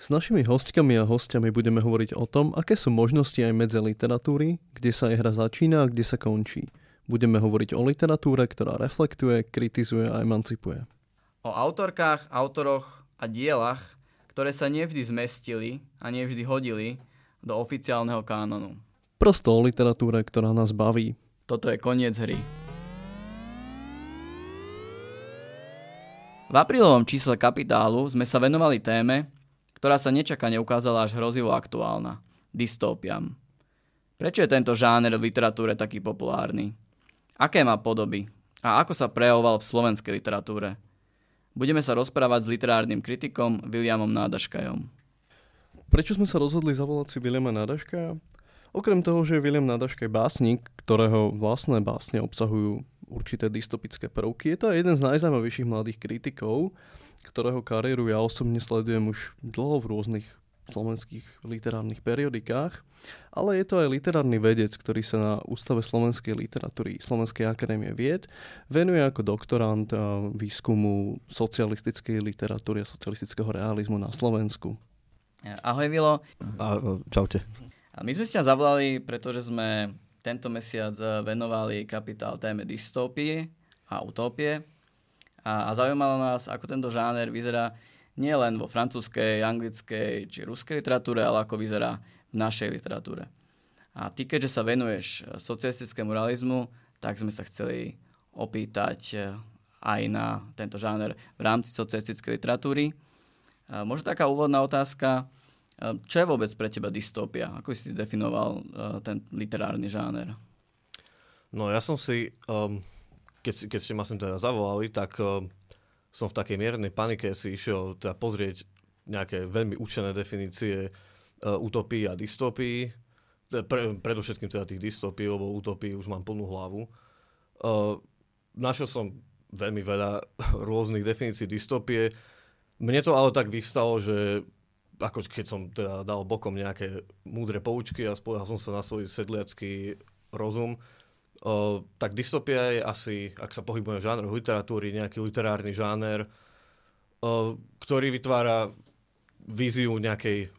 S našimi hostkami a hostiami budeme hovoriť o tom, aké sú možnosti aj medzi literatúry, kde sa jej hra začína a kde sa končí. Budeme hovoriť o literatúre, ktorá reflektuje, kritizuje a emancipuje. O autorkách, autoroch a dielach, ktoré sa nevždy zmestili a nevždy hodili do oficiálneho kánonu. Prosto o literatúre, ktorá nás baví. Toto je koniec hry. V aprílovom čísle Kapitálu sme sa venovali téme, ktorá sa nečakane ukázala až hrozivo aktuálna. Dystópiam. Prečo je tento žáner v literatúre taký populárny? Aké má podoby? A ako sa prejavoval v slovenskej literatúre? Budeme sa rozprávať s literárnym kritikom Williamom Nádaškajom. Prečo sme sa rozhodli zavolať si Williama Nádaškaja? Okrem toho, že William Nádaškaj básnik, ktorého vlastné básne obsahujú určité dystopické prvky, je to aj jeden z najzaujímavejších mladých kritikov, ktorého kariéru ja osobne sledujem už dlho v rôznych slovenských literárnych periodikách, ale je to aj literárny vedec, ktorý sa na Ústave slovenskej literatúry Slovenskej akadémie vied venuje ako doktorant výskumu socialistickej literatúry a socialistického realizmu na Slovensku. Ahoj Vilo. A, čaute. A my sme si ťa zavolali, pretože sme tento mesiac venovali kapitál téme dystópie a utopie a, a zaujímalo nás, ako tento žáner vyzerá nielen vo francúzskej, anglickej či ruskej literatúre, ale ako vyzerá v našej literatúre. A ty, keďže sa venuješ socialistickému realizmu, tak sme sa chceli opýtať eh, aj na tento žáner v rámci socialistickej literatúry. Možno taká úvodná otázka, eh, čo je vôbec pre teba dystópia? Ako si definoval eh, ten literárny žáner? No ja som si um, keď, keď ste ma sem teda zavolali, tak uh, som v takej miernej panike si išiel teda pozrieť nejaké veľmi učené definície uh, utopii a dystopii. Pre, predovšetkým teda tých dystopí, lebo utopii už mám plnú hlavu. Uh, našiel som veľmi veľa rôznych definícií dystopie. Mne to ale tak vystalo, že ako keď som teda dal bokom nejaké múdre poučky a spojal som sa na svoj sedliacký rozum, O, tak dystopia je asi, ak sa pohybujeme v žánru literatúry, nejaký literárny žáner, o, ktorý vytvára víziu nejakej,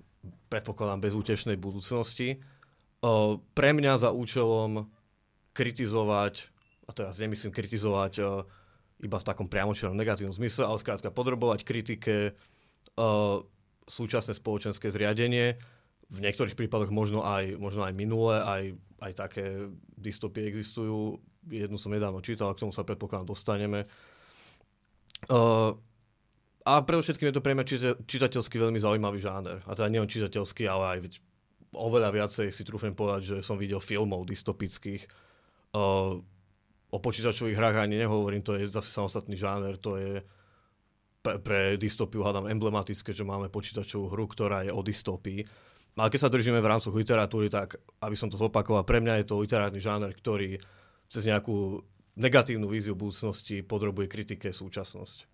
predpokladám, bezútešnej budúcnosti. O, pre mňa za účelom kritizovať, a teraz nemyslím kritizovať o, iba v takom priamočerom negatívnom zmysle, ale skrátka podrobovať kritike o, súčasné spoločenské zriadenie, v niektorých prípadoch možno aj, možno aj minulé, aj aj také dystopie existujú. Jednu som nedávno čítal, k tomu sa predpokladám dostaneme. Uh, a predovšetkým je to pre mňa čita- čitateľsky veľmi zaujímavý žáner. A teda nielen čitateľský, ale aj oveľa viacej si trúfem povedať, že som videl filmov dystopických. Uh, o počítačových hrách ani nehovorím, to je zase samostatný žáner, to je pre, pre dystopiu hádam emblematické, že máme počítačovú hru, ktorá je o dystopii. Ale keď sa držíme v rámcoch literatúry, tak aby som to zopakoval, pre mňa je to literárny žáner, ktorý cez nejakú negatívnu víziu budúcnosti podrobuje kritike súčasnosť.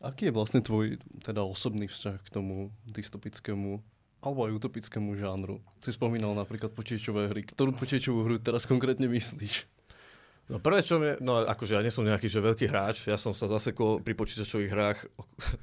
Aký je vlastne tvoj teda osobný vzťah k tomu dystopickému alebo aj utopickému žánru? Si spomínal napríklad počítačové hry. Ktorú počítačovú hru teraz konkrétne myslíš? No prvé, čo mi, no akože ja nie som nejaký že veľký hráč, ja som sa zasekol pri počítačových hrách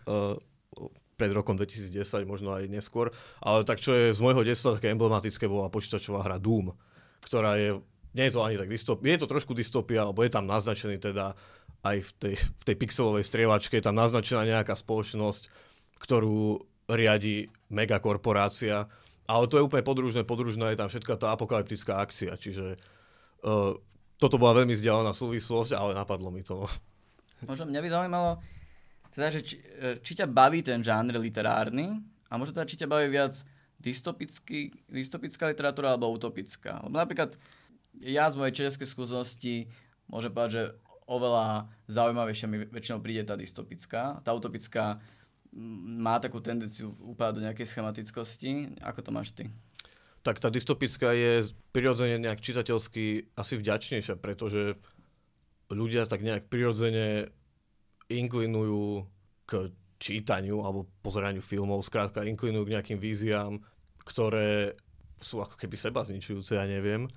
uh, pred rokom 2010, možno aj neskôr. Ale tak čo je z môjho detstva také emblematické, bola počítačová hra Doom, ktorá je, nie je to ani tak dystopia, je to trošku dystopia, alebo je tam naznačený teda aj v tej, v tej pixelovej strievačke, je tam naznačená nejaká spoločnosť, ktorú riadi megakorporácia, ale to je úplne podružné, podružná je tam všetká tá apokalyptická akcia, čiže uh, toto bola veľmi vzdialená súvislosť, ale napadlo mi to. Možno mňa by zaujímalo, teda, že či, e, či ťa baví ten žánr literárny a možno teda, či ťa baví viac dystopická literatúra alebo utopická. Lebo napríklad ja z mojej českej skúsenosti môžem povedať, že oveľa zaujímavejšia mi väčšinou príde tá dystopická. Tá utopická má takú tendenciu upadať do nejakej schematickosti. Ako to máš ty? Tak tá dystopická je prirodzene nejak čitateľsky asi vďačnejšia, pretože ľudia tak nejak prirodzene inklinujú k čítaniu alebo pozeraniu filmov, skrátka inklinujú k nejakým víziám, ktoré sú ako keby seba zničujúce, ja neviem.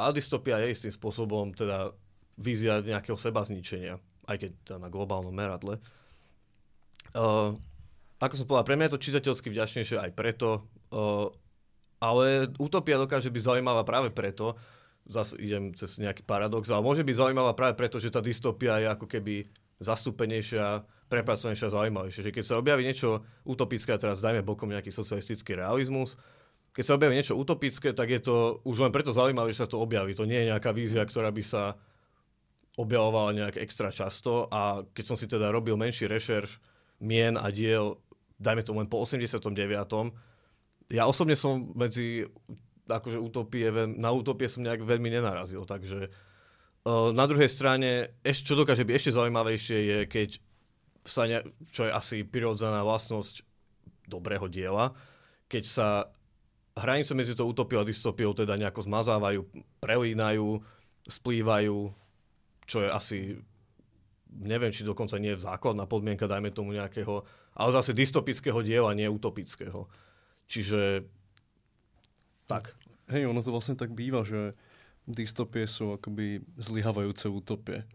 A dystopia je istým spôsobom teda vízia nejakého seba zničenia, aj keď teda na globálnom meradle. Uh, ako som povedal, pre mňa je to čitateľsky vďačnejšie aj preto, uh, ale utopia dokáže byť zaujímavá práve preto, zase idem cez nejaký paradox, ale môže byť zaujímavá práve preto, že tá dystopia je ako keby zastúpenejšia, prepracovanejšia zaujímavejšia. Že keď sa objaví niečo utopické, teraz dajme bokom nejaký socialistický realizmus, keď sa objaví niečo utopické, tak je to už len preto zaujímavé, že sa to objaví. To nie je nejaká vízia, ktorá by sa objavovala nejak extra často a keď som si teda robil menší rešerš mien a diel, dajme to len po 89. Ja osobne som medzi akože utopie, na utopie som nejak veľmi nenarazil, takže uh, na druhej strane, ešte, čo dokáže byť ešte zaujímavejšie je, keď sa, ne, čo je asi prirodzená vlastnosť dobrého diela, keď sa hranice medzi tou utopiou a dystopiou teda nejako zmazávajú, prelínajú, splývajú, čo je asi, neviem, či dokonca nie je základná podmienka, dajme tomu nejakého, ale zase dystopického diela, nie utopického. Čiže tak. Hej, ono to vlastne tak býva, že dystopie sú akoby zlyhavajúce utopie.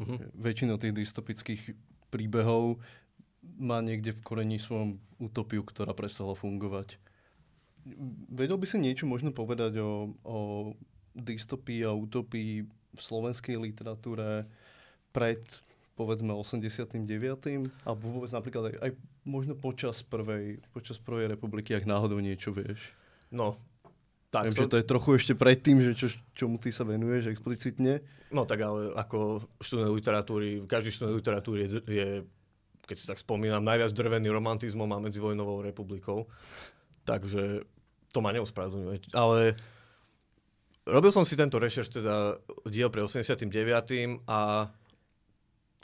Uh-huh. Väčšina tých dystopických príbehov má niekde v korení svojom utopiu, ktorá prestala fungovať. Vedel by si niečo možno povedať o, o dystopii a utopii v slovenskej literatúre pred povedzme 89. alebo vôbec napríklad aj, aj možno počas prvej, počas prvej republiky, ak náhodou niečo vieš. No, tak. Viem, to... že to je trochu ešte predtým, že čo, čomu ty sa venuješ explicitne. No tak ale ako študent literatúry, každý študent literatúry je, je, keď si tak spomínam, najviac drvený romantizmom a medzivojnovou republikou. Takže to ma neospravedlňuje. Ale robil som si tento rešerš, teda diel pre 89. a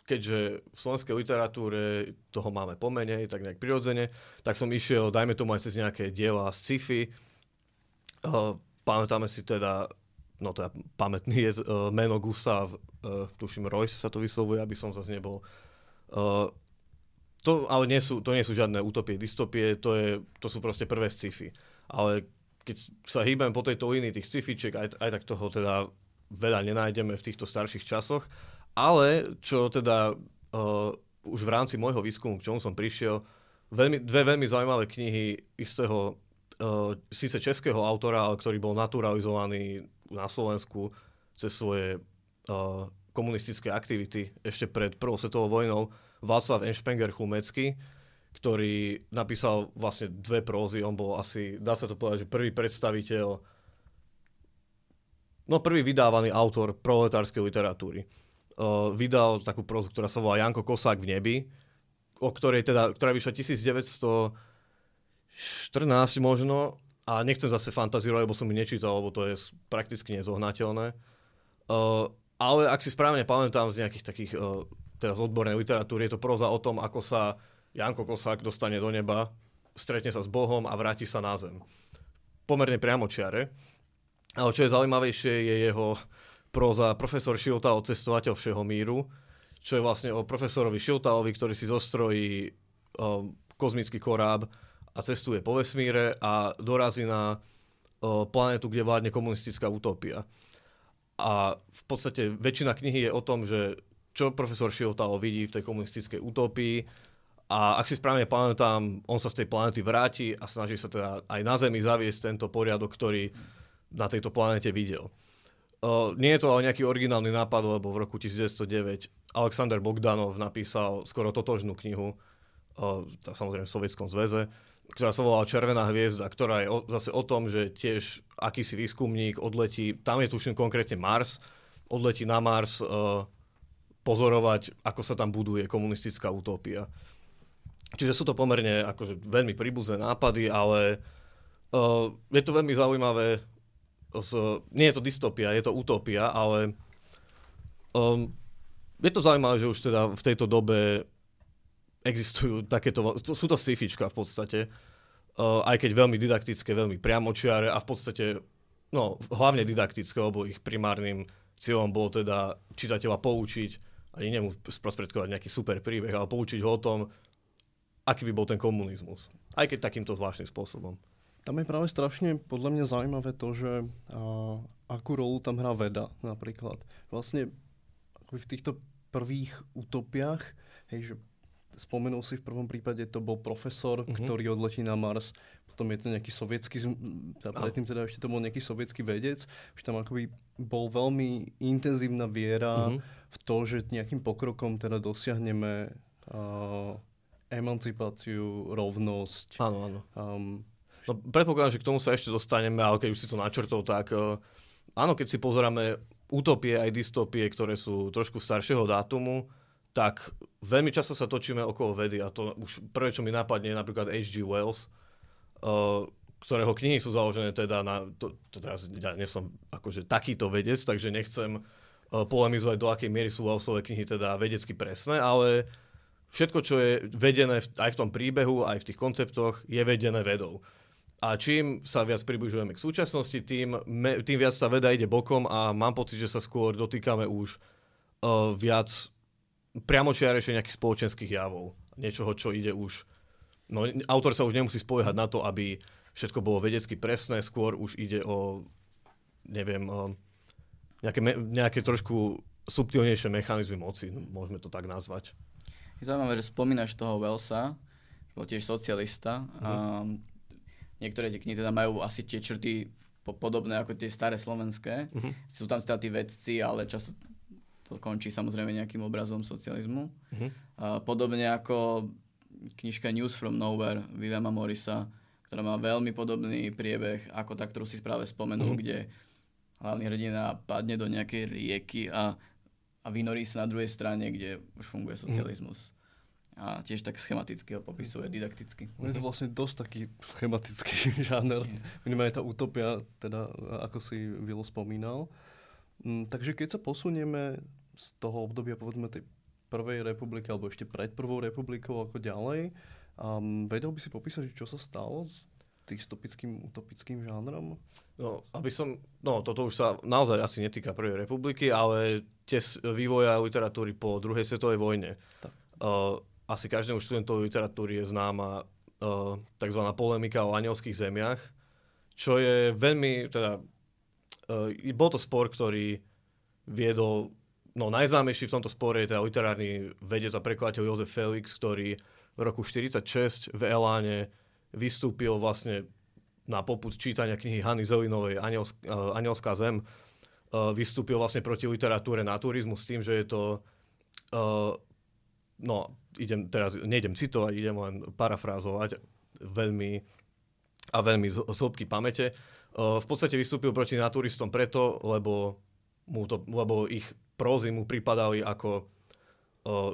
keďže v slovenskej literatúre toho máme pomenej, tak nejak prirodzene, tak som išiel, dajme tomu aj cez nejaké diela z sci-fi. Uh, pamätáme si teda, no teda pamätný je uh, meno Gustav, uh, tuším Royce sa to vyslovuje, aby som zase nebol. Uh, to, ale nie sú, to nie sú žiadne utopie, dystopie, to, je, to sú proste prvé sci-fi. Ale keď sa hýbem po tejto línii tých sci-fičiek, aj, aj tak toho teda veľa nenájdeme v týchto starších časoch, ale čo teda uh, už v rámci môjho výskumu, k čomu som prišiel, veľmi, dve veľmi zaujímavé knihy istého uh, síce českého autora, ale ktorý bol naturalizovaný na Slovensku cez svoje uh, komunistické aktivity ešte pred prvou svetovou vojnou, Václav Enšpenger Chumecký, ktorý napísal vlastne dve prózy. On bol asi, dá sa to povedať, že prvý predstaviteľ, no prvý vydávaný autor proletárskej literatúry. Vydal takú prózu, ktorá sa volá Janko Kosák v nebi, o ktorej teda, ktorá vyšla 1914 možno, a nechcem zase fantazírovať, lebo som ju nečítal, lebo to je prakticky nezohnateľné. Ale ak si správne pamätám z nejakých takých, uh, teda z odbornej literatúry, je to próza o tom, ako sa Janko Kosák dostane do neba, stretne sa s Bohom a vráti sa na zem. Pomerne priamočiare. Ale čo je zaujímavejšie, je jeho próza Profesor Šiltao, cestovateľ všeho míru, čo je vlastne o profesorovi Šiltaovi, ktorý si zostrojí kozmický koráb a cestuje po vesmíre a dorazí na o, planetu, kde vládne komunistická utopia. A v podstate väčšina knihy je o tom, že čo profesor Šiltao vidí v tej komunistickej utopii, a ak si správne pamätám, on sa z tej planety vráti a snaží sa teda aj na Zemi zaviesť tento poriadok, ktorý na tejto planete videl. Nie je to ale nejaký originálny nápad, lebo v roku 1909 Alexander Bogdanov napísal skoro totožnú knihu, uh, samozrejme v Sovietskom zväze, ktorá sa volala Červená hviezda, ktorá je o, zase o tom, že tiež akýsi výskumník odletí, tam je tuším konkrétne Mars, odletí na Mars uh, pozorovať, ako sa tam buduje komunistická utopia. Čiže sú to pomerne akože veľmi príbuzné nápady, ale uh, je to veľmi zaujímavé. Nie je to dystopia, je to utopia, ale um, je to zaujímavé, že už teda v tejto dobe existujú takéto, sú to sci-fička v podstate, uh, aj keď veľmi didaktické, veľmi priamočiare a v podstate, no hlavne didaktické, lebo ich primárnym cieľom bolo teda čitateľa poučiť, ani nemu sprostredkovať nejaký super príbeh, ale poučiť ho o tom, aký by bol ten komunizmus. Aj keď takýmto zvláštnym spôsobom. Tam je práve strašne podľa mňa zaujímavé to, že a, akú rolu tam hrá veda napríklad. Vlastne v týchto prvých utopiach, hej, že spomenul si v prvom prípade, to bol profesor, uh-huh. ktorý odletí na Mars, potom je to nejaký sovietský, a predtým teda ešte to bol nejaký sovietský vedec, že tam akoby bol veľmi intenzívna viera uh-huh. v to, že nejakým pokrokom teda dosiahneme uh, emancipáciu, rovnosť. Áno, áno. Um, no, predpokladám, že k tomu sa ešte dostaneme, ale keď už si to načrtol, tak uh, áno, keď si pozeráme utopie aj dystopie, ktoré sú trošku staršieho dátumu, tak veľmi často sa točíme okolo vedy a to už prvé, čo mi napadne, je napríklad H.G. Wells, uh, ktorého knihy sú založené teda na, to, to teraz ja nie som akože takýto vedec, takže nechcem uh, polemizovať, do akej miery sú Wellsové knihy teda vedecky presné, ale všetko, čo je vedené aj v tom príbehu, aj v tých konceptoch, je vedené vedou. A čím sa viac približujeme k súčasnosti, tým, me, tým viac sa veda ide bokom a mám pocit, že sa skôr dotýkame už uh, viac priamočiarejšie nejakých spoločenských javov. Niečoho, čo ide už... No, autor sa už nemusí spoliehať na to, aby všetko bolo vedecky presné, skôr už ide o, neviem, o nejaké, nejaké trošku subtilnejšie mechanizmy moci, môžeme to tak nazvať. Je zaujímavé, že spomínaš toho Wellsa, bol tiež socialista. Mm. A niektoré tie knihy teda majú asi tie črty podobné ako tie staré slovenské. Mm-hmm. Sú tam teda tí vedci, ale často to končí samozrejme nejakým obrazom socializmu. Uh-huh. Uh, podobne ako knižka News from Nowhere Williama Morrisa, ktorá má veľmi podobný priebeh ako tá, ktorú si práve spomenul, uh-huh. kde hlavný hrdina padne do nejakej rieky a, a vynorí sa na druhej strane, kde už funguje socializmus. Uh-huh. A tiež tak schematicky ho popisuje, didakticky. Je to vlastne dosť taký schematický žáner. Minimálne tá utopia, teda ako si Vilo spomínal. Mm, takže keď sa posunieme z toho obdobia povedzme tej prvej republiky alebo ešte pred prvou republikou ako ďalej. Um, vedel by si popísať, čo sa stalo s dystopickým, utopickým žánrom? No, aby som, no toto už sa naozaj asi netýka prvej republiky, ale tie vývoja literatúry po druhej svetovej vojne. Tak. Uh, asi každému študentovi literatúry je známa uh, tzv. polemika o anielských zemiach, čo je veľmi, teda, uh, bol to spor, ktorý viedol No najznámejší v tomto spore je teda literárny vedec a prekladateľ Jozef Felix, ktorý v roku 1946 v Eláne vystúpil vlastne na poput čítania knihy Hany Zelinovej Anielsk, uh, Anielská zem. Uh, vystúpil vlastne proti literatúre naturizmu s tým, že je to uh, no, idem teraz, nejdem citovať, idem len parafrázovať veľmi a veľmi z, hĺbky pamäte. Uh, v podstate vystúpil proti naturistom preto, lebo, mu to, lebo ich prózy mu pripadali ako uh,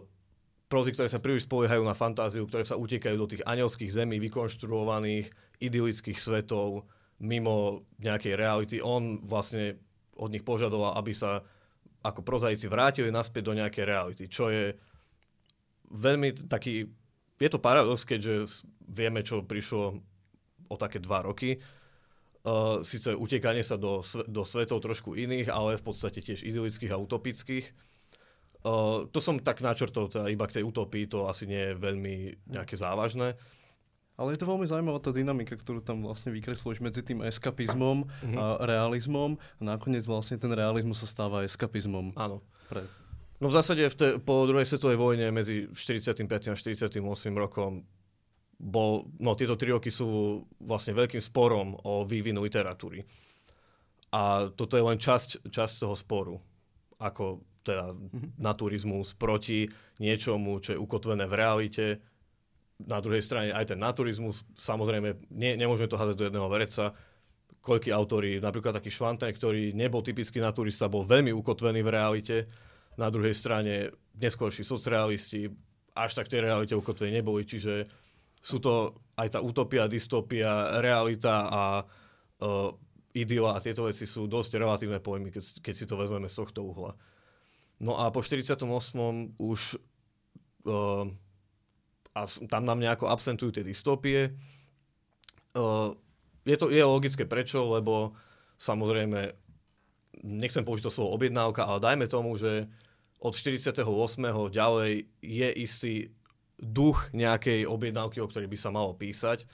prózy, ktoré sa príliš spoliehajú na fantáziu, ktoré sa utekajú do tých anielských zemí, vykonštruovaných, idylických svetov, mimo nejakej reality. On vlastne od nich požadoval, aby sa ako prozaici vrátili naspäť do nejakej reality, čo je veľmi taký, je to paradox, keďže vieme, čo prišlo o také dva roky, Uh, síce utekanie sa do, do svetov trošku iných, ale v podstate tiež idylických a utopických. Uh, to som tak načrtol teda iba k tej utopii, to asi nie je veľmi nejaké závažné. Ale je to veľmi zaujímavá tá dynamika, ktorú tam vlastne vykresluješ medzi tým eskapizmom mm-hmm. a realizmom a nakoniec vlastne ten realizmus sa stáva eskapizmom. Áno. Pre... No v zásade v te, po druhej svetovej vojne medzi 45. a 48. rokom bol, no tieto tri roky sú vlastne veľkým sporom o vývinu literatúry. A toto je len časť, časť toho sporu. Ako teda mm-hmm. naturizmus proti niečomu, čo je ukotvené v realite. Na druhej strane aj ten naturizmus, samozrejme, nie, nemôžeme to hádať do jedného vereca. koľký autori, napríklad taký Švantner, ktorý nebol typický naturista, bol veľmi ukotvený v realite. Na druhej strane neskôrší socialisti až tak tej realite ukotvení neboli, čiže sú to aj tá utopia, dystopia, realita a uh, idyla a tieto veci sú dosť relatívne pojmy, keď, keď si to vezmeme z tohto uhla. No a po 48. už uh, a tam nám nejako absentujú tie dystopie. Uh, je to je logické prečo, lebo samozrejme, nechcem použiť to slovo objednávka, ale dajme tomu, že od 48. ďalej je istý duch nejakej objednávky, o ktorej by sa malo písať.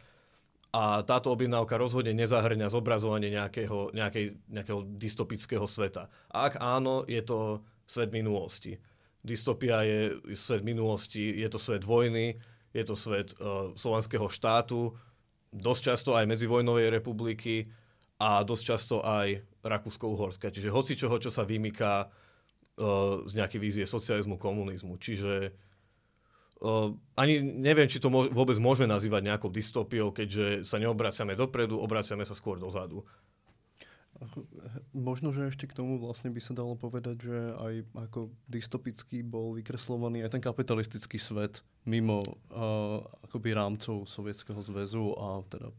A táto objednávka rozhodne nezahrňa zobrazovanie nejakého, nejakej, nejakého dystopického sveta. Ak áno, je to svet minulosti. Dystopia je svet minulosti, je to svet vojny, je to svet uh, slovenského štátu, dosť často aj medzivojnovej republiky a dosť často aj Rakúsko-Uhorska. Čiže hoci čoho, čo sa vymýka uh, z nejakej vízie socializmu, komunizmu. Čiže uh, ani neviem, či to vôbec môžeme nazývať nejakou dystopiou, keďže sa neobraciame dopredu, obraciame sa skôr dozadu. Možno, že ešte k tomu vlastne by sa dalo povedať, že aj ako dystopický bol vykreslovaný aj ten kapitalistický svet mimo uh, akoby rámcov Sovietskeho zväzu a teda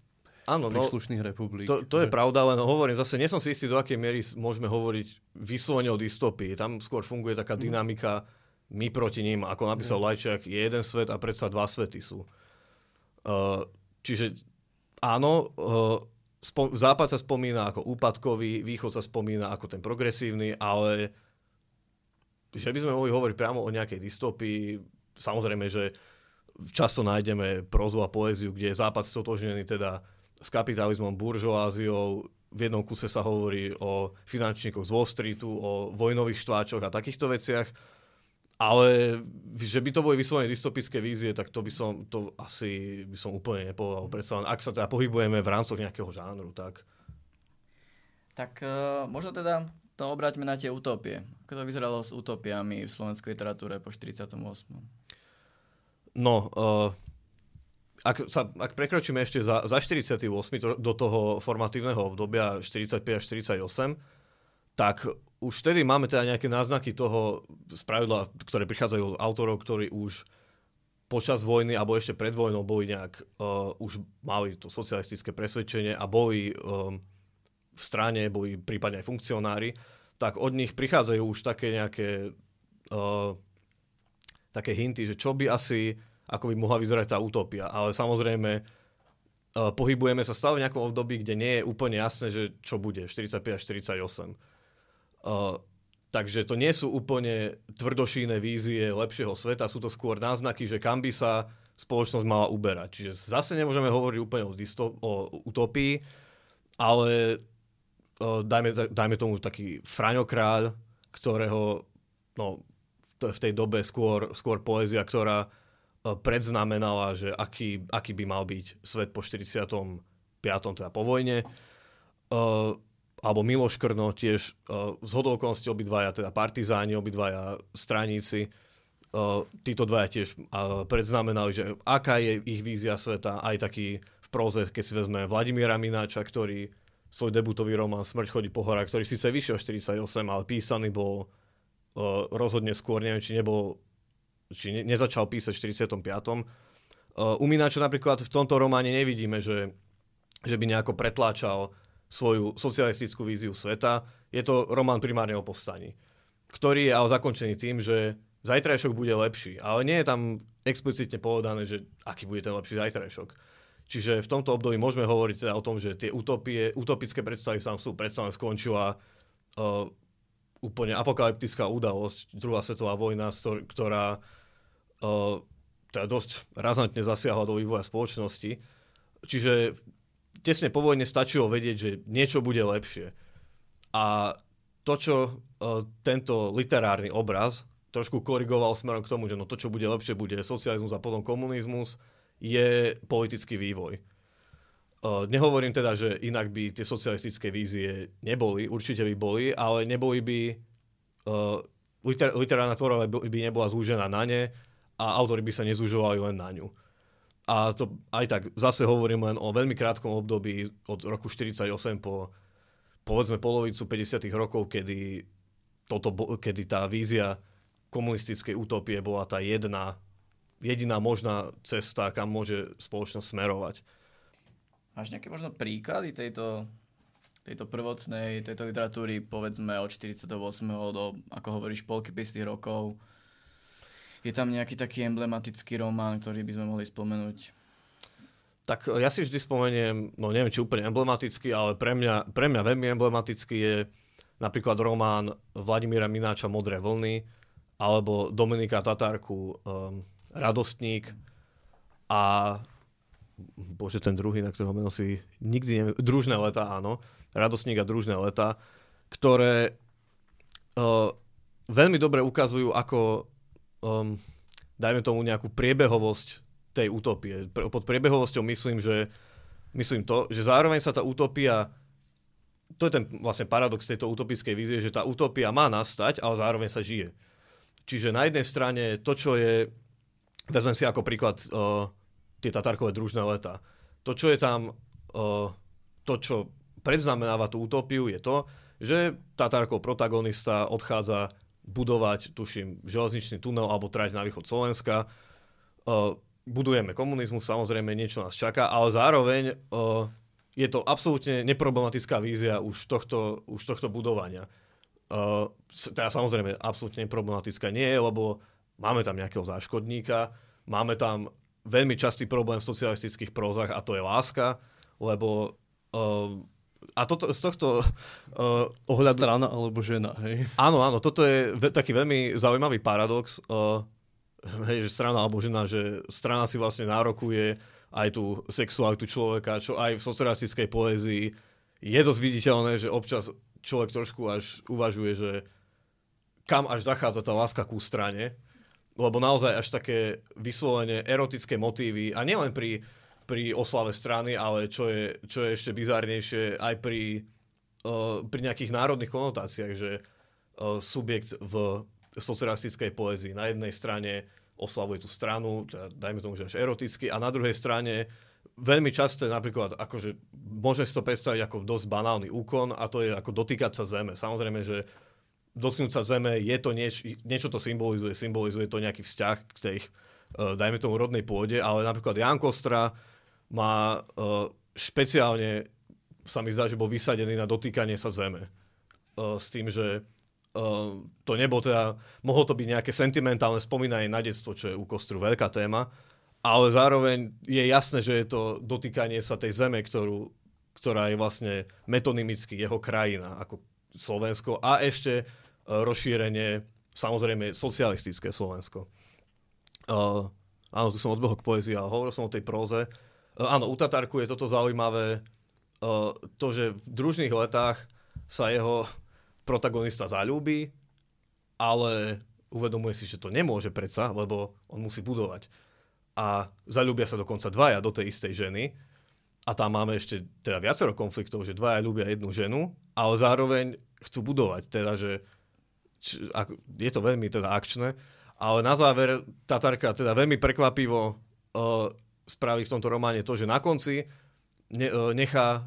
Áno, no, príslušných republik. To, to je pravda, len hovorím, zase nie som si istý, do akej miery môžeme hovoriť vyslovene o dystopii. Tam skôr funguje taká mhm. dynamika my proti ním, ako napísal mm. Lajčák, je jeden svet a predsa dva svety sú. Uh, čiže áno, uh, spo- západ sa spomína ako úpadkový, východ sa spomína ako ten progresívny, ale že by sme mohli hovoriť priamo o nejakej dystopii, samozrejme, že často nájdeme prozu a poéziu, kde je západ stotožnený teda s kapitalizmom, buržoáziou, v jednom kuse sa hovorí o finančníkoch z Wall Streetu, o vojnových štváčoch a takýchto veciach. Ale že by to boli vyslovene dystopické vízie, tak to by som, to asi by som úplne nepovedal. Predsa ak sa teda pohybujeme v rámcoch nejakého žánru, tak... Tak uh, možno teda to obráťme na tie utopie. Ako to vyzeralo s utopiami v slovenskej literatúre po 48. No, uh, ak, sa, ak prekročíme ešte za, za 48 to, do toho formatívneho obdobia 45 až 48, tak už vtedy máme teda nejaké náznaky toho spravidla, ktoré prichádzajú od autorov, ktorí už počas vojny alebo ešte pred vojnou boli nejak, uh, už mali to socialistické presvedčenie a boli um, v strane, boli prípadne aj funkcionári, tak od nich prichádzajú už také nejaké uh, také hinty, že čo by asi ako by mohla vyzerať tá utopia. Ale samozrejme, uh, pohybujeme sa stále v nejakom období, kde nie je úplne jasné, že čo bude, 45 až 48. Uh, takže to nie sú úplne tvrdošíne vízie lepšieho sveta, sú to skôr náznaky, že kam by sa spoločnosť mala uberať. Čiže zase nemôžeme hovoriť úplne o, dysto- o utopii, ale uh, dajme, dajme tomu taký Fraňo Kráľ, ktorého no, v tej dobe skôr, skôr poézia, ktorá E, predznamenala, že aký, aký by mal byť svet po 45. teda po vojne. Uh, alebo Miloš Krno tiež uh, z hodovkonosti obidvaja, teda partizáni, obidvaja straníci, uh, títo dvaja tiež uh, predznamenali, že aká je ich vízia sveta, aj taký v próze, keď si vezme Vladimíra Mináča, ktorý svoj debutový román Smrť chodí po horách, ktorý síce vyšiel 48, ale písaný bol uh, rozhodne skôr, neviem, či nebol či ne, nezačal písať v 45. Uh, u Mináča napríklad v tomto románe nevidíme, že, že by nejako pretláčal svoju socialistickú víziu sveta. Je to román primárne o povstaní, ktorý je ale zakončený tým, že zajtrajšok bude lepší. Ale nie je tam explicitne povedané, že aký bude ten lepší zajtrajšok. Čiže v tomto období môžeme hovoriť teda o tom, že tie utopie, utopické predstavy tam sú. Predstavne skončila uh, úplne apokalyptická udalosť, druhá svetová vojna, ktorá teda dosť razantne zasiahla do vývoja spoločnosti. Čiže tesne po vojne stačilo vedieť, že niečo bude lepšie. A to, čo tento literárny obraz trošku korigoval smerom k tomu, že no to, čo bude lepšie, bude socializmus a potom komunizmus, je politický vývoj. Nehovorím teda, že inak by tie socialistické vízie neboli, určite by boli, ale neboli by, liter- literárna tvorba by nebola zúžená na ne, a autory by sa nezužovali len na ňu. a to aj tak zase hovorím len o veľmi krátkom období od roku 48 po povedzme polovicu 50 rokov, kedy, toto, kedy tá vízia komunistickej utopie bola tá jedna, jediná možná cesta, kam môže spoločnosť smerovať. Máš nejaké možno príklady tejto, tejto prvotnej, tejto literatúry, povedzme od 48. do, ako hovoríš, polky 50 rokov? Je tam nejaký taký emblematický román, ktorý by sme mohli spomenúť? Tak ja si vždy spomeniem, no neviem, či úplne emblematický, ale pre mňa, pre mňa veľmi emblematický je napríklad román Vladimíra Mináča Modré vlny alebo Dominika Tatárku um, Radostník a bože, ten druhý, na ktorého meno si nikdy neviem, Družné leta, áno, Radostník a Družné leta, ktoré uh, veľmi dobre ukazujú, ako um, dajme tomu nejakú priebehovosť tej utopie. Pod priebehovosťou myslím, že myslím to, že zároveň sa tá utopia to je ten vlastne paradox tejto utopickej vízie, že tá utopia má nastať, ale zároveň sa žije. Čiže na jednej strane to, čo je, vezmem si ako príklad uh, tie tatarkové družné leta, to, čo je tam, uh, to, čo predznamenáva tú utopiu, je to, že Tatarkov protagonista odchádza budovať, tuším, železničný tunel alebo trať na východ Slovenska. Uh, budujeme komunizmus, samozrejme niečo nás čaká, ale zároveň uh, je to absolútne neproblematická vízia už tohto, už tohto budovania. Uh, teda samozrejme absolútne neproblematická nie je, lebo máme tam nejakého záškodníka, máme tam veľmi častý problém v socialistických prózach a to je láska, lebo uh, a toto, z tohto uh, ohľadu... Strana alebo žena, hej? Áno, áno, toto je ve- taký veľmi zaujímavý paradox, uh, hej, že strana alebo žena, že strana si vlastne nárokuje aj tú sexualitu človeka, čo aj v socialistickej poézii je dosť viditeľné, že občas človek trošku až uvažuje, že kam až zachádza tá láska ku strane, lebo naozaj až také vyslovene erotické motívy, a nielen pri pri oslave strany, ale čo je, čo je ešte bizárnejšie aj pri, uh, pri nejakých národných konotáciách, že uh, subjekt v socialistickej poezii na jednej strane oslavuje tú stranu, teda dajme tomu, že až eroticky, a na druhej strane veľmi často napríklad, akože môžeme si to predstaviť ako dosť banálny úkon a to je ako dotýkať sa zeme. Samozrejme, že dotknúť sa zeme je to nieč, niečo to symbolizuje, symbolizuje to nejaký vzťah k tej, uh, dajme tomu, rodnej pôde, ale napríklad Jan Kostra má uh, špeciálne, sa mi zdá, že bol vysadený na dotýkanie sa zeme. Uh, s tým, že uh, to nebol teda, mohlo to byť nejaké sentimentálne spomínanie na detstvo, čo je u Kostru veľká téma, ale zároveň je jasné, že je to dotýkanie sa tej zeme, ktorú, ktorá je vlastne metonymicky jeho krajina, ako Slovensko a ešte rozšírenie, samozrejme, socialistické Slovensko. Uh, áno, tu som odbehol k poezii, ale hovoril som o tej próze. E, áno, u Tatarku je toto zaujímavé, e, to, že v družných letách sa jeho protagonista zalúbi, ale uvedomuje si, že to nemôže predsa, lebo on musí budovať. A zalúbia sa dokonca dvaja do tej istej ženy. A tam máme ešte teda viacero konfliktov, že dvaja ľúbia jednu ženu, ale zároveň chcú budovať. Teda, že č, ako, je to veľmi teda akčné. Ale na záver Tatarka teda veľmi prekvapivo uh, spraví v tomto románe to, že na konci ne, e, nechá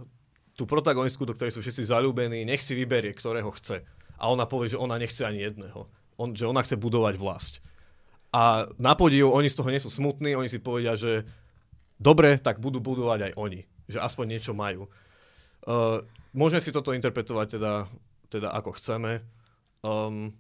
tú protagonistku, do ktorej sú všetci zalúbení, nech si vyberie, ktorého chce. A ona povie, že ona nechce ani jedného. On, že ona chce budovať vlast. A na podiu oni z toho nie sú smutní, oni si povedia, že dobre, tak budú budovať aj oni. Že aspoň niečo majú. Uh, môžeme si toto interpretovať teda, teda ako chceme. Um,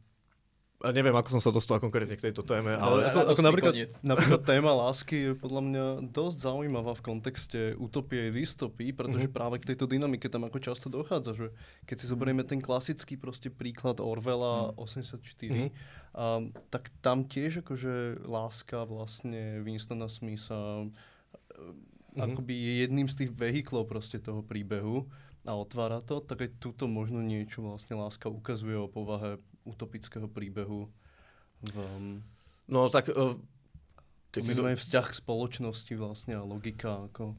neviem, ako som sa dostal konkrétne k tejto téme, ale... Ako, ako napríklad, napríklad téma lásky je podľa mňa dosť zaujímavá v kontexte utopie a dystopii, pretože mm-hmm. práve k tejto dynamike tam ako často dochádza, že keď si zoberieme ten klasický proste príklad Orwella mm. 84, mm-hmm. a, tak tam tiež akože láska vlastne Winstona Smitha mm-hmm. akoby je jedným z tých vehiklov proste toho príbehu a otvára to, tak aj túto možno niečo vlastne láska ukazuje o povahe utopického príbehu. V, no tak... Uh, keď si to... vzťah k spoločnosti vlastne a logika. Ako...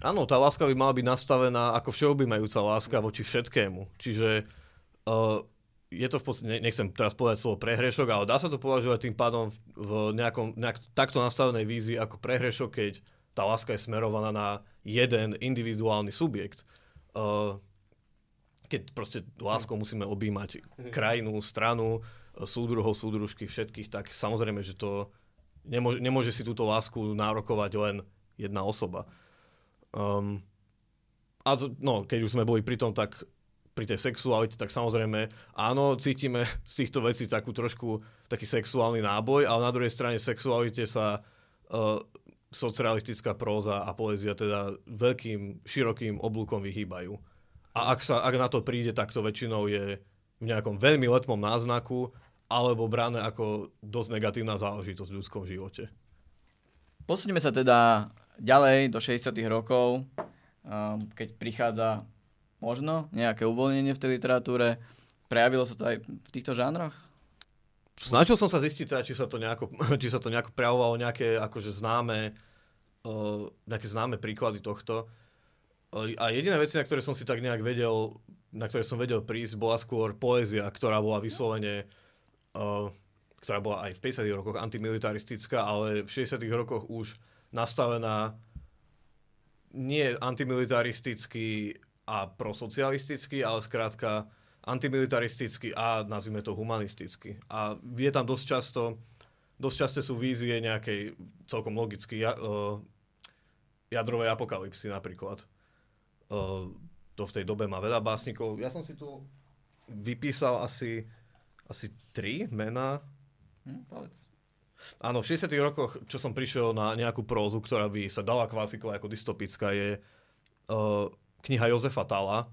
Áno, tá láska by mala byť nastavená ako všeobjímajúca láska voči všetkému. Čiže uh, je to v podstate, nechcem teraz povedať slovo prehrešok, ale dá sa to považovať tým pádom v nejakom, nejak takto nastavenej vízii ako prehrešok, keď tá láska je smerovaná na jeden individuálny subjekt. Uh, keď proste láskou musíme objímať krajinu, stranu, súdruhov, súdružky, všetkých, tak samozrejme, že to nemôže, nemôže si túto lásku nárokovať len jedna osoba. Um, a to, no, keď už sme boli pri tom, tak pri tej sexualite, tak samozrejme áno, cítime z týchto vecí takú trošku taký sexuálny náboj, ale na druhej strane sexualite sa uh, socrealistická próza a poézia teda veľkým, širokým oblúkom vyhýbajú. A ak, sa, ak na to príde, tak to väčšinou je v nejakom veľmi letmom náznaku alebo brané ako dosť negatívna záležitosť v ľudskom živote. Posunieme sa teda ďalej do 60. rokov, um, keď prichádza možno nejaké uvoľnenie v tej literatúre. Prejavilo sa to aj v týchto žánroch? Snažil som sa zistiť, teda, či sa to nejako, či sa to nejako prejavovalo nejaké akože známe, uh, nejaké známe príklady tohto. Uh, a jediné veci, na ktoré som si tak nejak vedel, na ktoré som vedel prísť, bola skôr poézia, ktorá bola vyslovene, uh, ktorá bola aj v 50 rokoch antimilitaristická, ale v 60 rokoch už nastavená nie antimilitaristicky a prosocialistický, ale skrátka antimilitaristický a nazvime to humanisticky. A je tam dosť často, dosť často sú vízie nejakej celkom logicky uh, jadrovej apokalypsy napríklad. Uh, to v tej dobe má veľa básnikov. Ja som si tu vypísal asi, asi tri mená. Hm, povedz. Áno, v 60 rokoch, čo som prišiel na nejakú prózu, ktorá by sa dala kvalifikovať ako dystopická, je uh, kniha Jozefa Tala,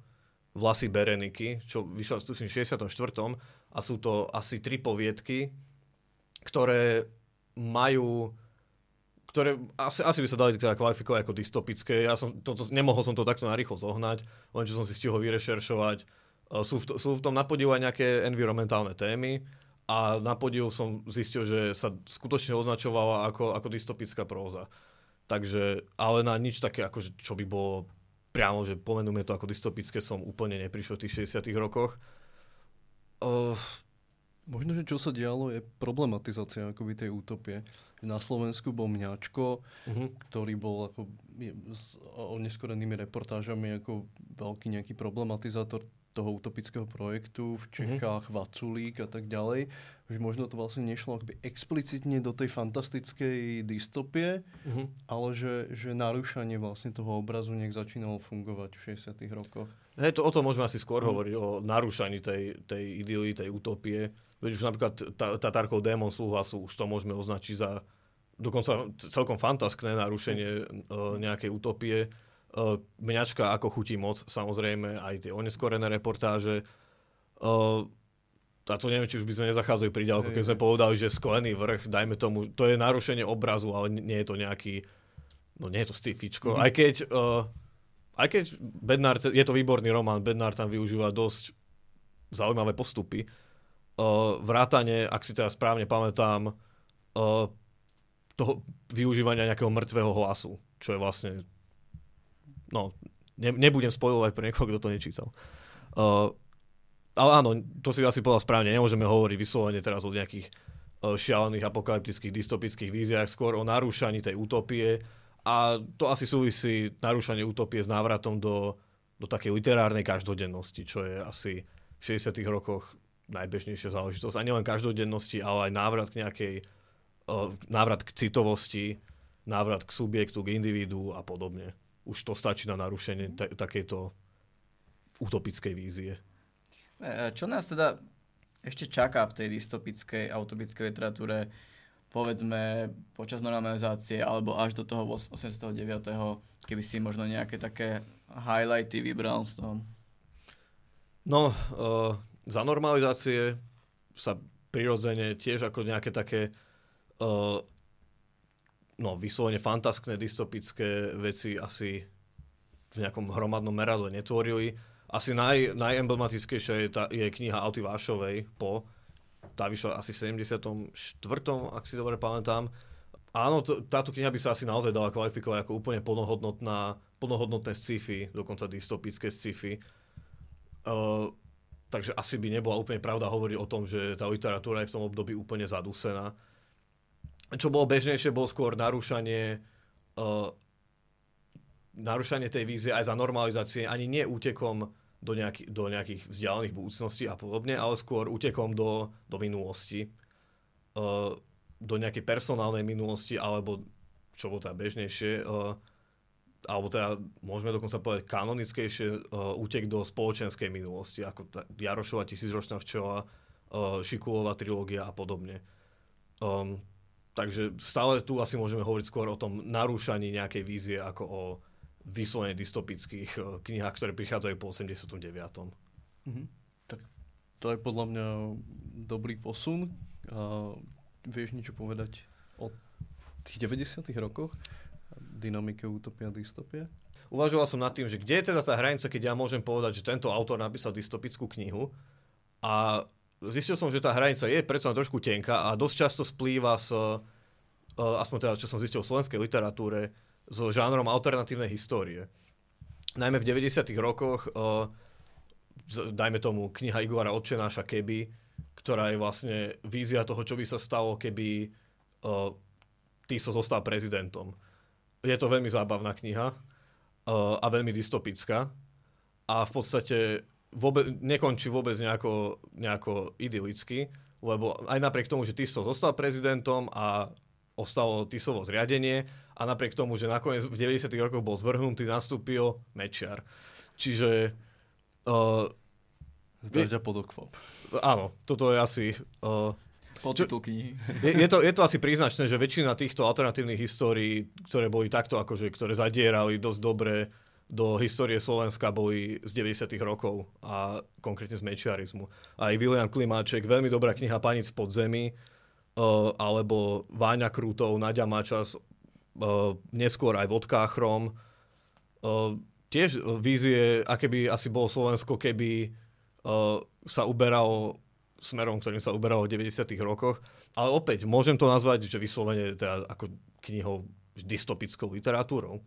Vlasy Bereniky, čo vyšla v 64. a sú to asi tri poviedky, ktoré majú ktoré asi, asi by sa dali teda kvalifikovať ako dystopické. Ja som to, to, nemohol som to takto narýchlo zohnať, len čo som si stihol vyrešeršovať. Sú v, sú v tom na podivu aj nejaké environmentálne témy a na podivu som zistil, že sa skutočne označovala ako, ako dystopická próza. Takže, ale na nič také, ako, čo by bolo priamo, že pomenujeme to ako dystopické, som úplne neprišiel v tých 60 rokoch. Uh, Možno, že čo sa dialo, je problematizácia akoby tej útopie. Na Slovensku bol Mňačko, uh-huh. ktorý bol ako, je, s oneskorenými reportážami ako veľký nejaký problematizátor toho utopického projektu v mhm. Čechách, uh-huh. Vaculík a tak ďalej. Že možno to vlastne nešlo akoby explicitne do tej fantastickej dystopie, uh-huh. ale že, že narúšanie vlastne toho obrazu nech začínalo fungovať v 60 rokoch. Hej, to, o tom môžeme asi skôr uh-huh. hovoriť, o narúšaní tej, tej idyly, tej utopie. Veď už napríklad Tatarkov démon súhlasu, už to môžeme označiť za dokonca celkom fantaskné narušenie uh, nejakej utopie mňačka ako chutí moc, samozrejme, aj tie oneskorené reportáže. Uh, a to neviem, či už by sme nezachádzali pri ďalko, keď sme povedali, že sklený vrch, dajme tomu, to je narušenie obrazu, ale nie je to nejaký, no nie je to stifičko. Mm-hmm. Aj keď, uh, aj keď Bednár, je to výborný román, Bednár tam využíva dosť zaujímavé postupy. Uh, vrátane, ak si teraz správne pamätám, uh, toho využívania nejakého mŕtvého hlasu, čo je vlastne no, ne, nebudem spojovať pre niekoho, kto to nečítal. Uh, ale áno, to si asi povedal správne, nemôžeme hovoriť vyslovene teraz o nejakých uh, šialených apokalyptických dystopických víziách, skôr o narúšaní tej utopie a to asi súvisí narúšanie utopie s návratom do, do takej literárnej každodennosti, čo je asi v 60 rokoch najbežnejšia záležitosť. A nielen každodennosti, ale aj návrat k nejakej uh, návrat k citovosti, návrat k subjektu, k individu a podobne už to stačí na narušenie t- takejto utopickej vízie. E, čo nás teda ešte čaká v tej dystopickej a utopickej literatúre, povedzme počas normalizácie alebo až do toho 89. keby si možno nejaké také highlighty vybral z toho? No, uh, za normalizácie sa prirodzene tiež ako nejaké také uh, no, vyslovene fantaskné, dystopické veci asi v nejakom hromadnom meradle netvorili. Asi naj, najemblematickejšia je, tá, je kniha Alty Vášovej po. Tá vyšla asi v 74., ak si dobre pamätám. Áno, t- táto kniha by sa asi naozaj dala kvalifikovať ako úplne plnohodnotná, plnohodnotné sci-fi, dokonca dystopické sci-fi. Uh, takže asi by nebola úplne pravda hovoriť o tom, že tá literatúra je v tom období úplne zadusená. Čo bolo bežnejšie, bolo skôr narúšanie uh, narúšanie tej vízie aj za normalizácie, ani nie útekom do, nejaký, do nejakých vzdialených budúcností a podobne, ale skôr útekom do, do minulosti, uh, do nejakej personálnej minulosti, alebo čo bolo teda bežnejšie, uh, alebo teda môžeme dokonca povedať kanonickejšie, uh, útek do spoločenskej minulosti, ako tá Jarošova tisícročná včela, uh, Šikulová trilógia a podobne. Um, takže stále tu asi môžeme hovoriť skôr o tom narúšaní nejakej vízie ako o vyslovene dystopických uh, knihách, ktoré prichádzajú po 89. Mhm. Tak to je podľa mňa dobrý posun. A vieš niečo povedať o tých 90. rokoch? dynamike utopia a dystopie? Uvažoval som nad tým, že kde je teda tá hranica, keď ja môžem povedať, že tento autor napísal dystopickú knihu a zistil som, že tá hranica je predsa trošku tenká a dosť často splýva s, uh, aspoň teda, čo som zistil v slovenskej literatúre, so žánrom alternatívnej histórie. Najmä v 90. rokoch, uh, dajme tomu kniha Igora Odčenáša Keby, ktorá je vlastne vízia toho, čo by sa stalo, keby uh, Tiso zostal prezidentom je to veľmi zábavná kniha a veľmi dystopická a v podstate vôbec, nekončí vôbec nejako, nejako idylicky, lebo aj napriek tomu, že Tiso zostal prezidentom a ostalo Tisovo zriadenie a napriek tomu, že nakoniec v 90. rokoch bol zvrhnutý, nastúpil Mečiar. Čiže uh, z dažďa pod okvop. Áno, toto je asi uh, Podtitulky. Je, je, to, je to asi príznačné, že väčšina týchto alternatívnych histórií, ktoré boli takto, akože, ktoré zadierali dosť dobre do histórie Slovenska, boli z 90. rokov a konkrétne z mečiarizmu. Aj William Klimáček, veľmi dobrá kniha Panic pod zemi, uh, alebo Váňa Krútov, Nadia Mačas, uh, neskôr aj Vodkáchrom. Uh, tiež vízie, aké by asi bolo Slovensko, keby sa uberalo smerom, ktorým sa uberalo v 90. rokoch. Ale opäť, môžem to nazvať, že vyslovene teda ako knihou dystopickou literatúrou.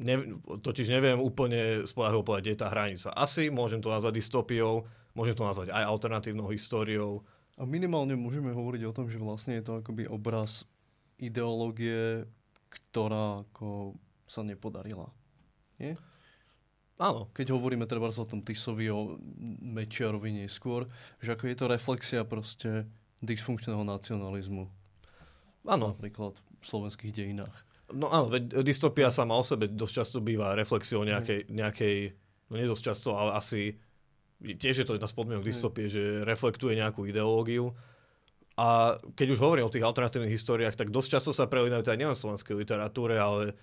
Ne, totiž neviem úplne spolahlivo povedať, kde je tá hranica. Asi môžem to nazvať dystopiou, môžem to nazvať aj alternatívnou históriou. A minimálne môžeme hovoriť o tom, že vlastne je to akoby obraz ideológie, ktorá ako sa nepodarila. Nie? Áno. Keď hovoríme treba o tom Tisovi, o Mečiarovi neskôr, že ako je to reflexia proste dysfunkčného nacionalizmu. Áno. Napríklad v slovenských dejinách. No áno, veď dystopia sama o sebe dosť často býva reflexiou nejakej, nejakej no nie dosť často, ale asi tiež je to jedna z podmienok dystopie, že reflektuje nejakú ideológiu. A keď už hovorím o tých alternatívnych históriách, tak dosť často sa prelínajú teda nielen v slovenskej literatúre, ale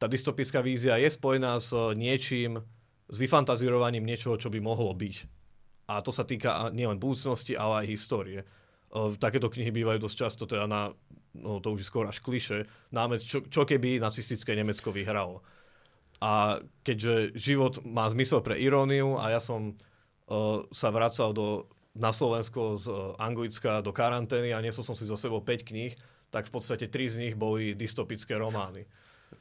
tá dystopická vízia je spojená s niečím, s vyfantazírovaním niečoho, čo by mohlo byť. A to sa týka nielen budúcnosti, ale aj histórie. Takéto knihy bývajú dosť často teda na, no to už je skôr až kliše, námec, čo, čo keby nacistické Nemecko vyhralo. A keďže život má zmysel pre iróniu a ja som uh, sa vracal do, na Slovensko z uh, Anglicka do karantény a nesol som si zo sebou 5 kníh, tak v podstate 3 z nich boli dystopické romány.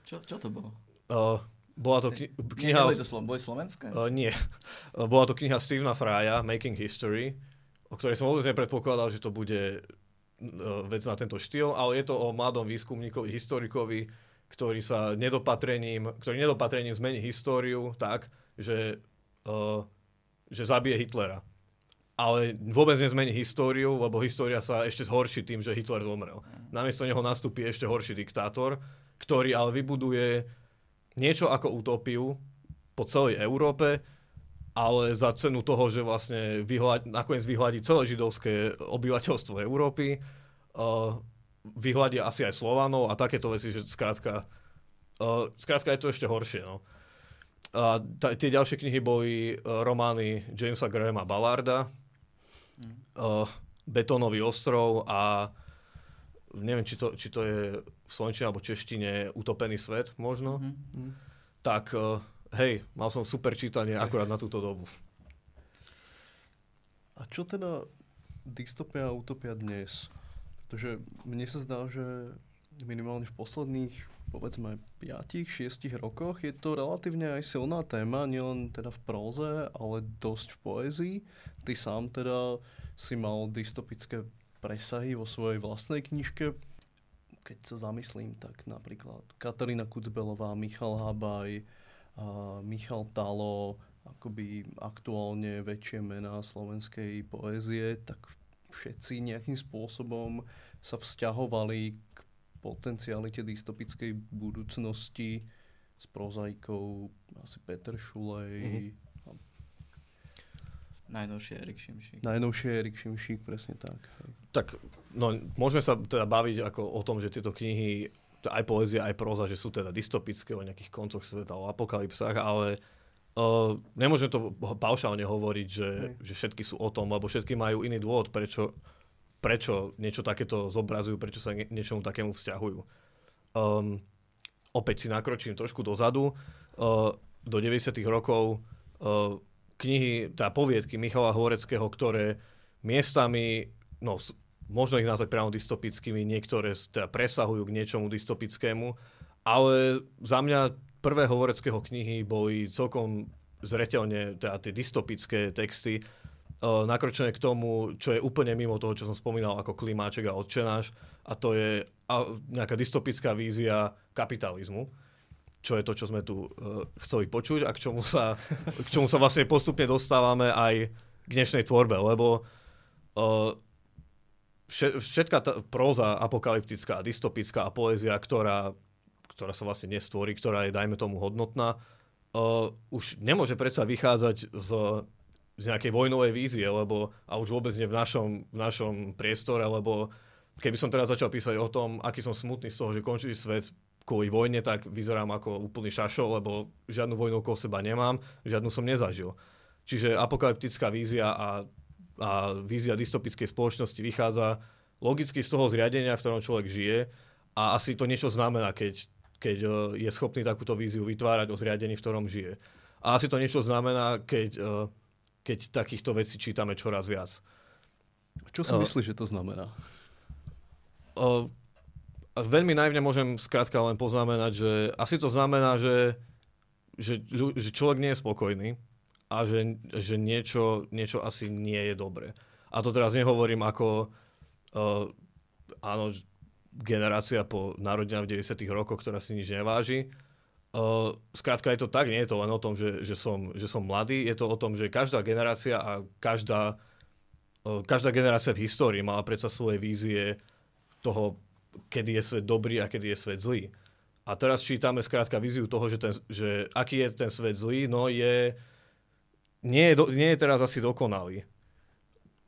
Čo, čo to bolo? Uh, bola to kni- kniha... Nie, to slo- boli slovenské? Uh, nie. Bola to kniha Stevena Frya, Making History, o ktorej som vôbec nepredpokladal, že to bude vec na tento štýl, ale je to o mladom výskumníkovi, historikovi, ktorý sa nedopatrením, ktorý nedopatrením zmení históriu tak, že, uh, že zabije Hitlera. Ale vôbec nezmení históriu, lebo história sa ešte zhorší tým, že Hitler zomrel. Namiesto neho nastúpi ešte horší diktátor, ktorý ale vybuduje niečo ako utopiu po celej Európe, ale za cenu toho, že vlastne vyhľad, nakoniec vyhľadí celé židovské obyvateľstvo Európy, uh, vyhľadí asi aj Slovanov a takéto veci, že skrátka, uh, skrátka je to ešte horšie. No. A t- tie ďalšie knihy boli uh, romány Jamesa Grahama Ballarda, mm. uh, Betónový ostrov a neviem, či to, či to je v slovenčine alebo češtine Utopený svet možno, mm-hmm. tak uh, hej, mal som super čítanie akurát na túto dobu. A čo teda dystopia a utopia dnes? Pretože mne sa zdá, že minimálne v posledných povedzme 5-6 rokoch je to relatívne aj silná téma, nielen teda v próze, ale dosť v poézii. Ty sám teda si mal dystopické presahy vo svojej vlastnej knižke. Keď sa zamyslím, tak napríklad Katarína Kucbelová, Michal Habaj, Michal Talo, akoby aktuálne väčšie mená slovenskej poézie, tak všetci nejakým spôsobom sa vzťahovali k potencialite dystopickej budúcnosti s prozaikou asi Peter Šulej. Mm-hmm. Najnovšie Erik Šimšík. Najnovšie Erik Šimšík, presne tak. Tak, no, môžeme sa teda baviť ako o tom, že tieto knihy, aj poézia, aj próza, že sú teda dystopické o nejakých koncoch sveta, o apokalypsách, ale uh, nemôžeme to paušálne hovoriť, že, že všetky sú o tom, lebo všetky majú iný dôvod, prečo prečo niečo takéto zobrazujú, prečo sa niečomu takému vzťahujú. Um, opäť si nakročím trošku dozadu. Uh, do 90. rokov uh, knihy, teda poviedky Michala Horeckého, ktoré miestami, no možno ich nazvať priamo dystopickými, niektoré teda presahujú k niečomu dystopickému, ale za mňa prvé Horeckého knihy boli celkom zretelne teda tie dystopické texty, uh, nakročené k tomu, čo je úplne mimo toho, čo som spomínal ako klimáček a odčenáš a to je nejaká dystopická vízia kapitalizmu čo je to, čo sme tu uh, chceli počuť a k čomu, sa, k čomu sa vlastne postupne dostávame aj k dnešnej tvorbe, lebo uh, všetká tá próza apokalyptická, dystopická a poézia, ktorá, ktorá sa vlastne nestvorí, ktorá je, dajme tomu, hodnotná, uh, už nemôže predsa vychádzať z z nejakej vojnovej vízie, lebo, a už vôbec nie v našom, v našom priestore, lebo keby som teraz začal písať o tom, aký som smutný z toho, že končí svet kvôli vojne, tak vyzerám ako úplný šašo, lebo žiadnu vojnu okolo seba nemám, žiadnu som nezažil. Čiže apokalyptická vízia a, a vízia dystopickej spoločnosti vychádza logicky z toho zriadenia, v ktorom človek žije a asi to niečo znamená, keď, keď e, je schopný takúto víziu vytvárať o zriadení, v ktorom žije. A asi to niečo znamená, keď e, keď takýchto vecí čítame čoraz viac. Čo si uh, myslíš, že to znamená? Uh, veľmi naivne môžem skrátka len poznamenať, že asi to znamená, že, že, že človek nie je spokojný a že, že niečo, niečo asi nie je dobre. A to teraz nehovorím ako uh, áno, generácia po narodenia v 90. rokoch, ktorá si nič neváži, Uh, skrátka je to tak, nie je to len o tom, že, že, som, že som mladý, je to o tom, že každá generácia a každá, uh, každá generácia v histórii mala predsa svoje vízie toho, kedy je svet dobrý a kedy je svet zlý. A teraz čítame skrátka víziu toho, že, ten, že aký je ten svet zlý, no je, nie je, do, nie je teraz asi dokonalý.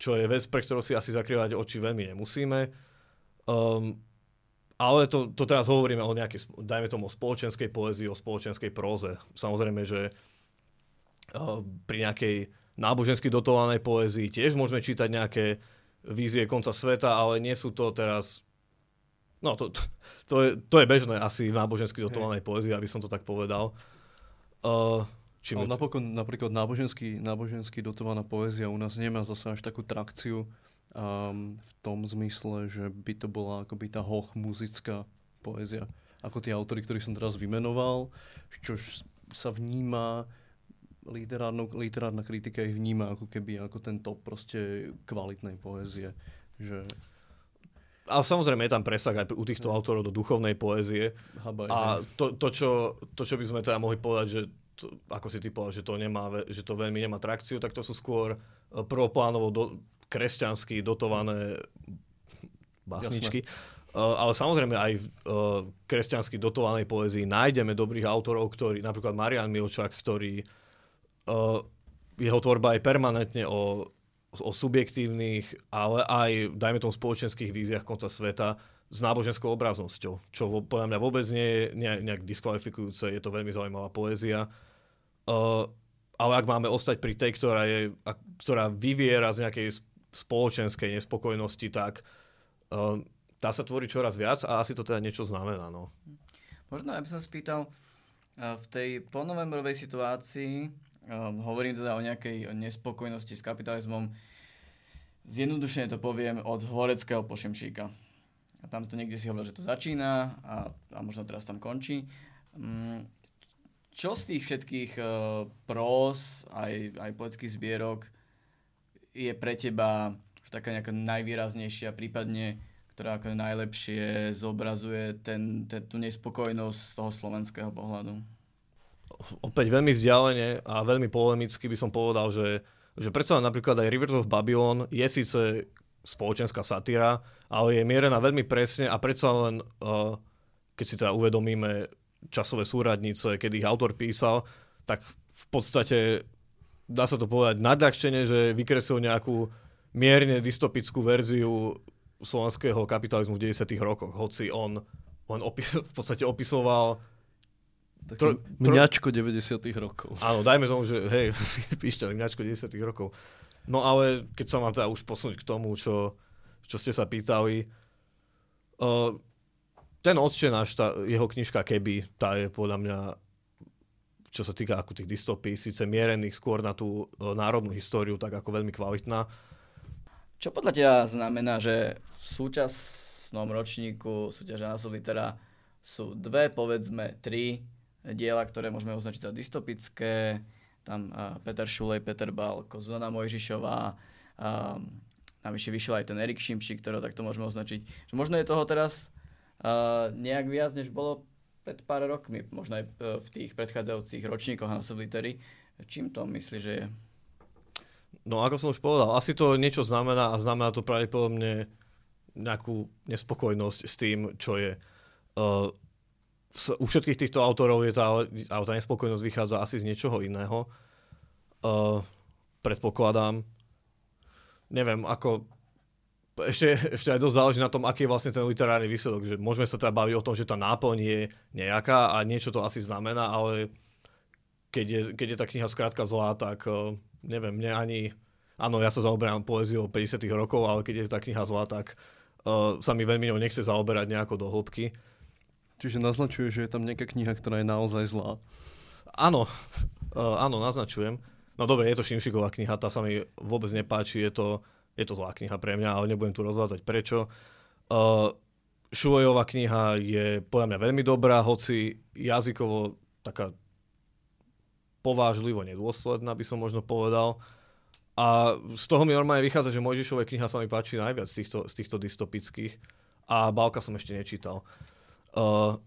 Čo je vec, pre ktorú si asi zakrývať oči veľmi nemusíme. Um, ale to, to teraz hovoríme o nejakej, dajme tomu, o spoločenskej poézii, o spoločenskej próze. Samozrejme, že uh, pri nejakej nábožensky dotovanej poézii tiež môžeme čítať nejaké vízie konca sveta, ale nie sú to teraz... No, to, to, je, to je bežné asi v nábožensky dotovanej poézii, aby som to tak povedal. Uh, ale napokon, napríklad nábožensky, nábožensky dotovaná poézia u nás nemá zase až takú trakciu, um, v tom zmysle, že by to bola akoby tá hoch muzická poézia. Ako tie autory, ktorých som teraz vymenoval, čo sa vníma literárna kritika ich vníma ako keby ako ten top proste kvalitnej poézie. Že... Ale samozrejme je tam presah aj u týchto autorov do duchovnej poézie. Habaj, a to, to, čo, to, čo by sme teda mohli povedať, že to, ako si ty povedal, že to, nemá, že to veľmi nemá trakciu, tak to sú skôr eh, prvoplánovo do, kresťansky dotované básničky. Uh, ale samozrejme aj v uh, kresťansky dotovanej poézii nájdeme dobrých autorov, ktorí, napríklad Marian Milčak, ktorý uh, jeho tvorba je permanentne o, o subjektívnych, ale aj, dajme tomu, spoločenských víziách konca sveta s náboženskou obraznosťou, čo podľa mňa vôbec nie je nejak diskvalifikujúce, je to veľmi zaujímavá poézia. Ale ak máme ostať pri tej, ktorá, je, ktorá vyviera z nejakej spoločenskej nespokojnosti, tak tá sa tvorí čoraz viac a asi to teda niečo znamená. No. Možno, aby som spýtal, uh, v tej ponovembrovej situácii, uh, hovorím teda o nejakej nespokojnosti s kapitalizmom, zjednodušene to poviem od Horeckého po Šimšíka. tam to niekde si hovoril, že to začína a, a možno teraz tam končí. Čo z tých všetkých uh, prós, aj, aj poetických zbierok je pre teba taká nejaká najvýraznejšia, prípadne ktorá ako najlepšie zobrazuje ten, ten, tú nespokojnosť z toho slovenského pohľadu? Opäť veľmi vzdialene a veľmi polemicky by som povedal, že, že predsa napríklad aj Rivers of Babylon je síce spoločenská satíra, ale je mierená veľmi presne a predsa len, uh, keď si teda uvedomíme časové súradnice, keď ich autor písal, tak v podstate dá sa to povedať nadľahčenie, že vykresil nejakú mierne dystopickú verziu slovenského kapitalizmu v 90. rokoch, hoci on, on opis, v podstate opisoval tro, tro, mňačko 90. rokov. Áno, dajme tomu, že hej, píšte mňačko 90. rokov. No ale keď sa mám teda už posunúť k tomu, čo, čo ste sa pýtali, uh, ten odčenáš, tá jeho knižka Keby, tá je podľa mňa, čo sa týka ako tých dystopí, síce mierených skôr na tú uh, národnú históriu, tak ako veľmi kvalitná. Čo podľa teba znamená, že v súčasnom ročníku súťaže na litera sú dve, povedzme tri diela, ktoré môžeme označiť za dystopické, tam uh, Peter Šulej, Peter Balko, Zuzana Mojžišová, uh, navyše vyšiel aj ten Erik Šimčík, ktorého takto môžeme označiť. Že možno je toho teraz nejak viac, než bolo pred pár rokmi, možno aj v tých predchádzajúcich ročníkoch na Litery. Čím to myslíš, že je? No ako som už povedal, asi to niečo znamená a znamená to pravdepodobne nejakú nespokojnosť s tým, čo je. Uh, u všetkých týchto autorov je tá, ale tá nespokojnosť vychádza asi z niečoho iného. Uh, predpokladám. Neviem, ako... Ešte, ešte aj dosť záleží na tom, aký je vlastne ten literárny výsledok. Že môžeme sa teda baviť o tom, že tá náplň je nejaká a niečo to asi znamená, ale keď je, keď je tá kniha skrátka zlá, tak uh, neviem, mne ani... Áno, ja sa zaoberám poéziou 50 rokov, ale keď je tá kniha zlá, tak uh, sa mi veľmi ňou nechce zaoberať nejako do hĺbky. Čiže naznačuje, že je tam nejaká kniha, ktorá je naozaj zlá. Áno, uh, áno, naznačujem. No dobre, je to Šimšiková kniha, tá sa mi vôbec nepáči, je to, je to zlá kniha pre mňa, ale nebudem tu rozvádzať prečo. Uh, Šulejová kniha je podľa mňa veľmi dobrá, hoci jazykovo taká povážlivo nedôsledná, by som možno povedal. A z toho mi normálne vychádza, že Mojžišová kniha sa mi páči najviac z týchto, z týchto dystopických. A Balka som ešte nečítal. Uh,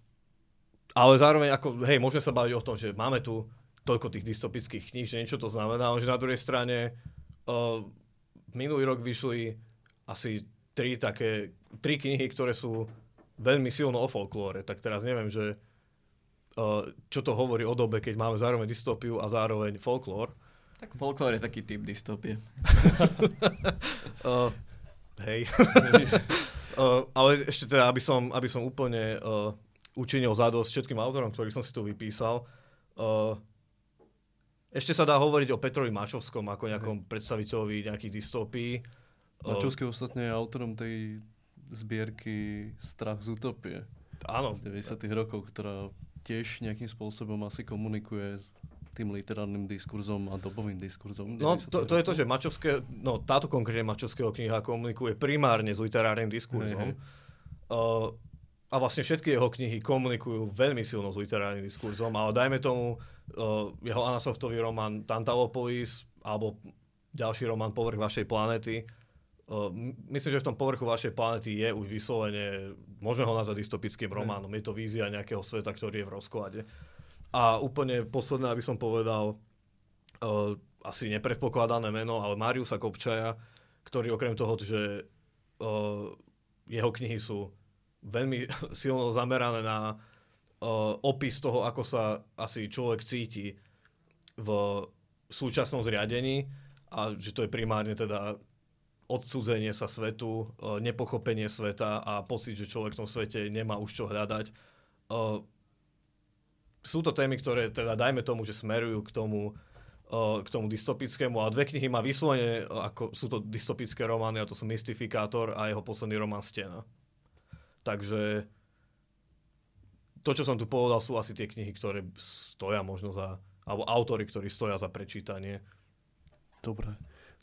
ale zároveň, ako, hej, môžeme sa baviť o tom, že máme tu toľko tých dystopických kníh, že niečo to znamená, že na druhej strane uh, minulý rok vyšli asi tri také, tri knihy, ktoré sú veľmi silno o folklóre, tak teraz neviem, že uh, čo to hovorí o dobe, keď máme zároveň dystopiu a zároveň folklór. Tak folklór je taký typ dystopie. uh, hej. Uh, ale ešte teda, aby som, aby som úplne uh, učinil zadosť všetkým autorom, ktorých som si tu vypísal. Uh, ešte sa dá hovoriť o Petrovi Mačovskom ako nejakom okay. predstaviteľovi nejakých dystopí. Mačovský ostatne je autorom tej zbierky Strach z utopie. Áno. V 90. rokoch, ktorá tiež nejakým spôsobom asi komunikuje s tým literárnym diskurzom a dobovým diskurzom. No to, to je to, že Mačovské, no táto konkrétne Mačovského kniha komunikuje primárne s literárnym diskurzom. Hej, hej. Uh, a vlastne všetky jeho knihy komunikujú veľmi silno s literárnym diskurzom, ale dajme tomu jeho Anasoftový román Tantalopolis alebo ďalší román Povrch vašej planety. Myslím, že v tom povrchu vašej planety je už vyslovene, môžeme ho nazvať dystopickým románom. Je to vízia nejakého sveta, ktorý je v rozklade. A úplne posledné, aby som povedal, asi nepredpokladané meno, ale Mariusa Kopčaja, ktorý okrem toho, že jeho knihy sú veľmi silno zamerané na uh, opis toho, ako sa asi človek cíti v súčasnom zriadení a že to je primárne teda odsudzenie sa svetu, uh, nepochopenie sveta a pocit, že človek v tom svete nemá už čo hľadať. Uh, sú to témy, ktoré teda dajme tomu, že smerujú k tomu, k tomu dystopickému, a dve knihy má vyslovene, ako sú to dystopické romány, a to sú Mystifikátor a jeho posledný román Stena. Takže to, čo som tu povedal, sú asi tie knihy, ktoré stoja možno za, alebo autory, ktorí stoja za prečítanie. Dobre,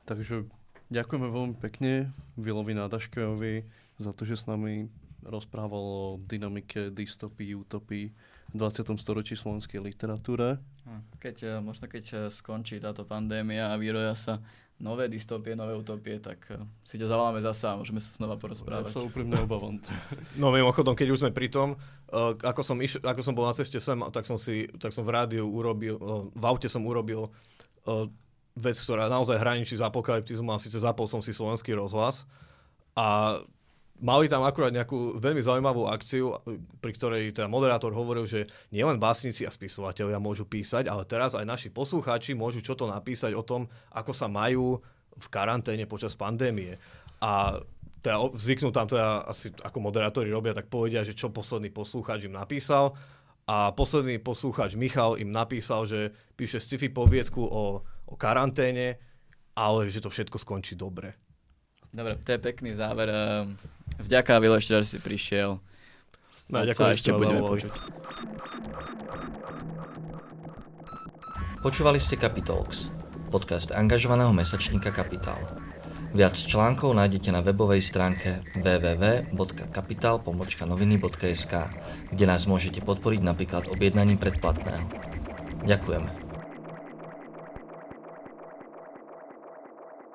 takže ďakujeme veľmi pekne Vilovi Nádaškovi za to, že s nami rozprával o dynamike, dystopii, utopii v 20. storočí slovenskej literatúre. Keď, e, možno keď e, skončí táto pandémia a vyroja sa nové dystopie, nové utopie, tak e, si ťa zavoláme zasa a môžeme sa znova porozprávať. Ja sa úprimne obávam. No mimochodom, keď už sme pri tom, uh, ako, som iš, ako som bol na ceste sem, tak som, si, tak som v rádiu urobil, uh, v aute som urobil uh, vec, ktorá naozaj hraničí s apokalyptizmom a síce zapol som si slovenský rozhlas a mali tam akurát nejakú veľmi zaujímavú akciu, pri ktorej teda moderátor hovoril, že nielen básnici a spisovateľia môžu písať, ale teraz aj naši poslucháči môžu čo to napísať o tom, ako sa majú v karanténe počas pandémie. A teda zvyknú tam teda asi ako moderátori robia, tak povedia, že čo posledný poslucháč im napísal. A posledný poslucháč Michal im napísal, že píše sci-fi poviedku o, o karanténe, ale že to všetko skončí dobre. Dobre, to je pekný záver. Vďaka, Vilo, ešte že si prišiel. No, ďakujem, ešte budeme počuť. Počúvali ste Capitalx, podcast angažovaného mesačníka Kapitál. Viac článkov nájdete na webovej stránke www.kapital.noviny.sk, kde nás môžete podporiť napríklad objednaním predplatného. Ďakujeme.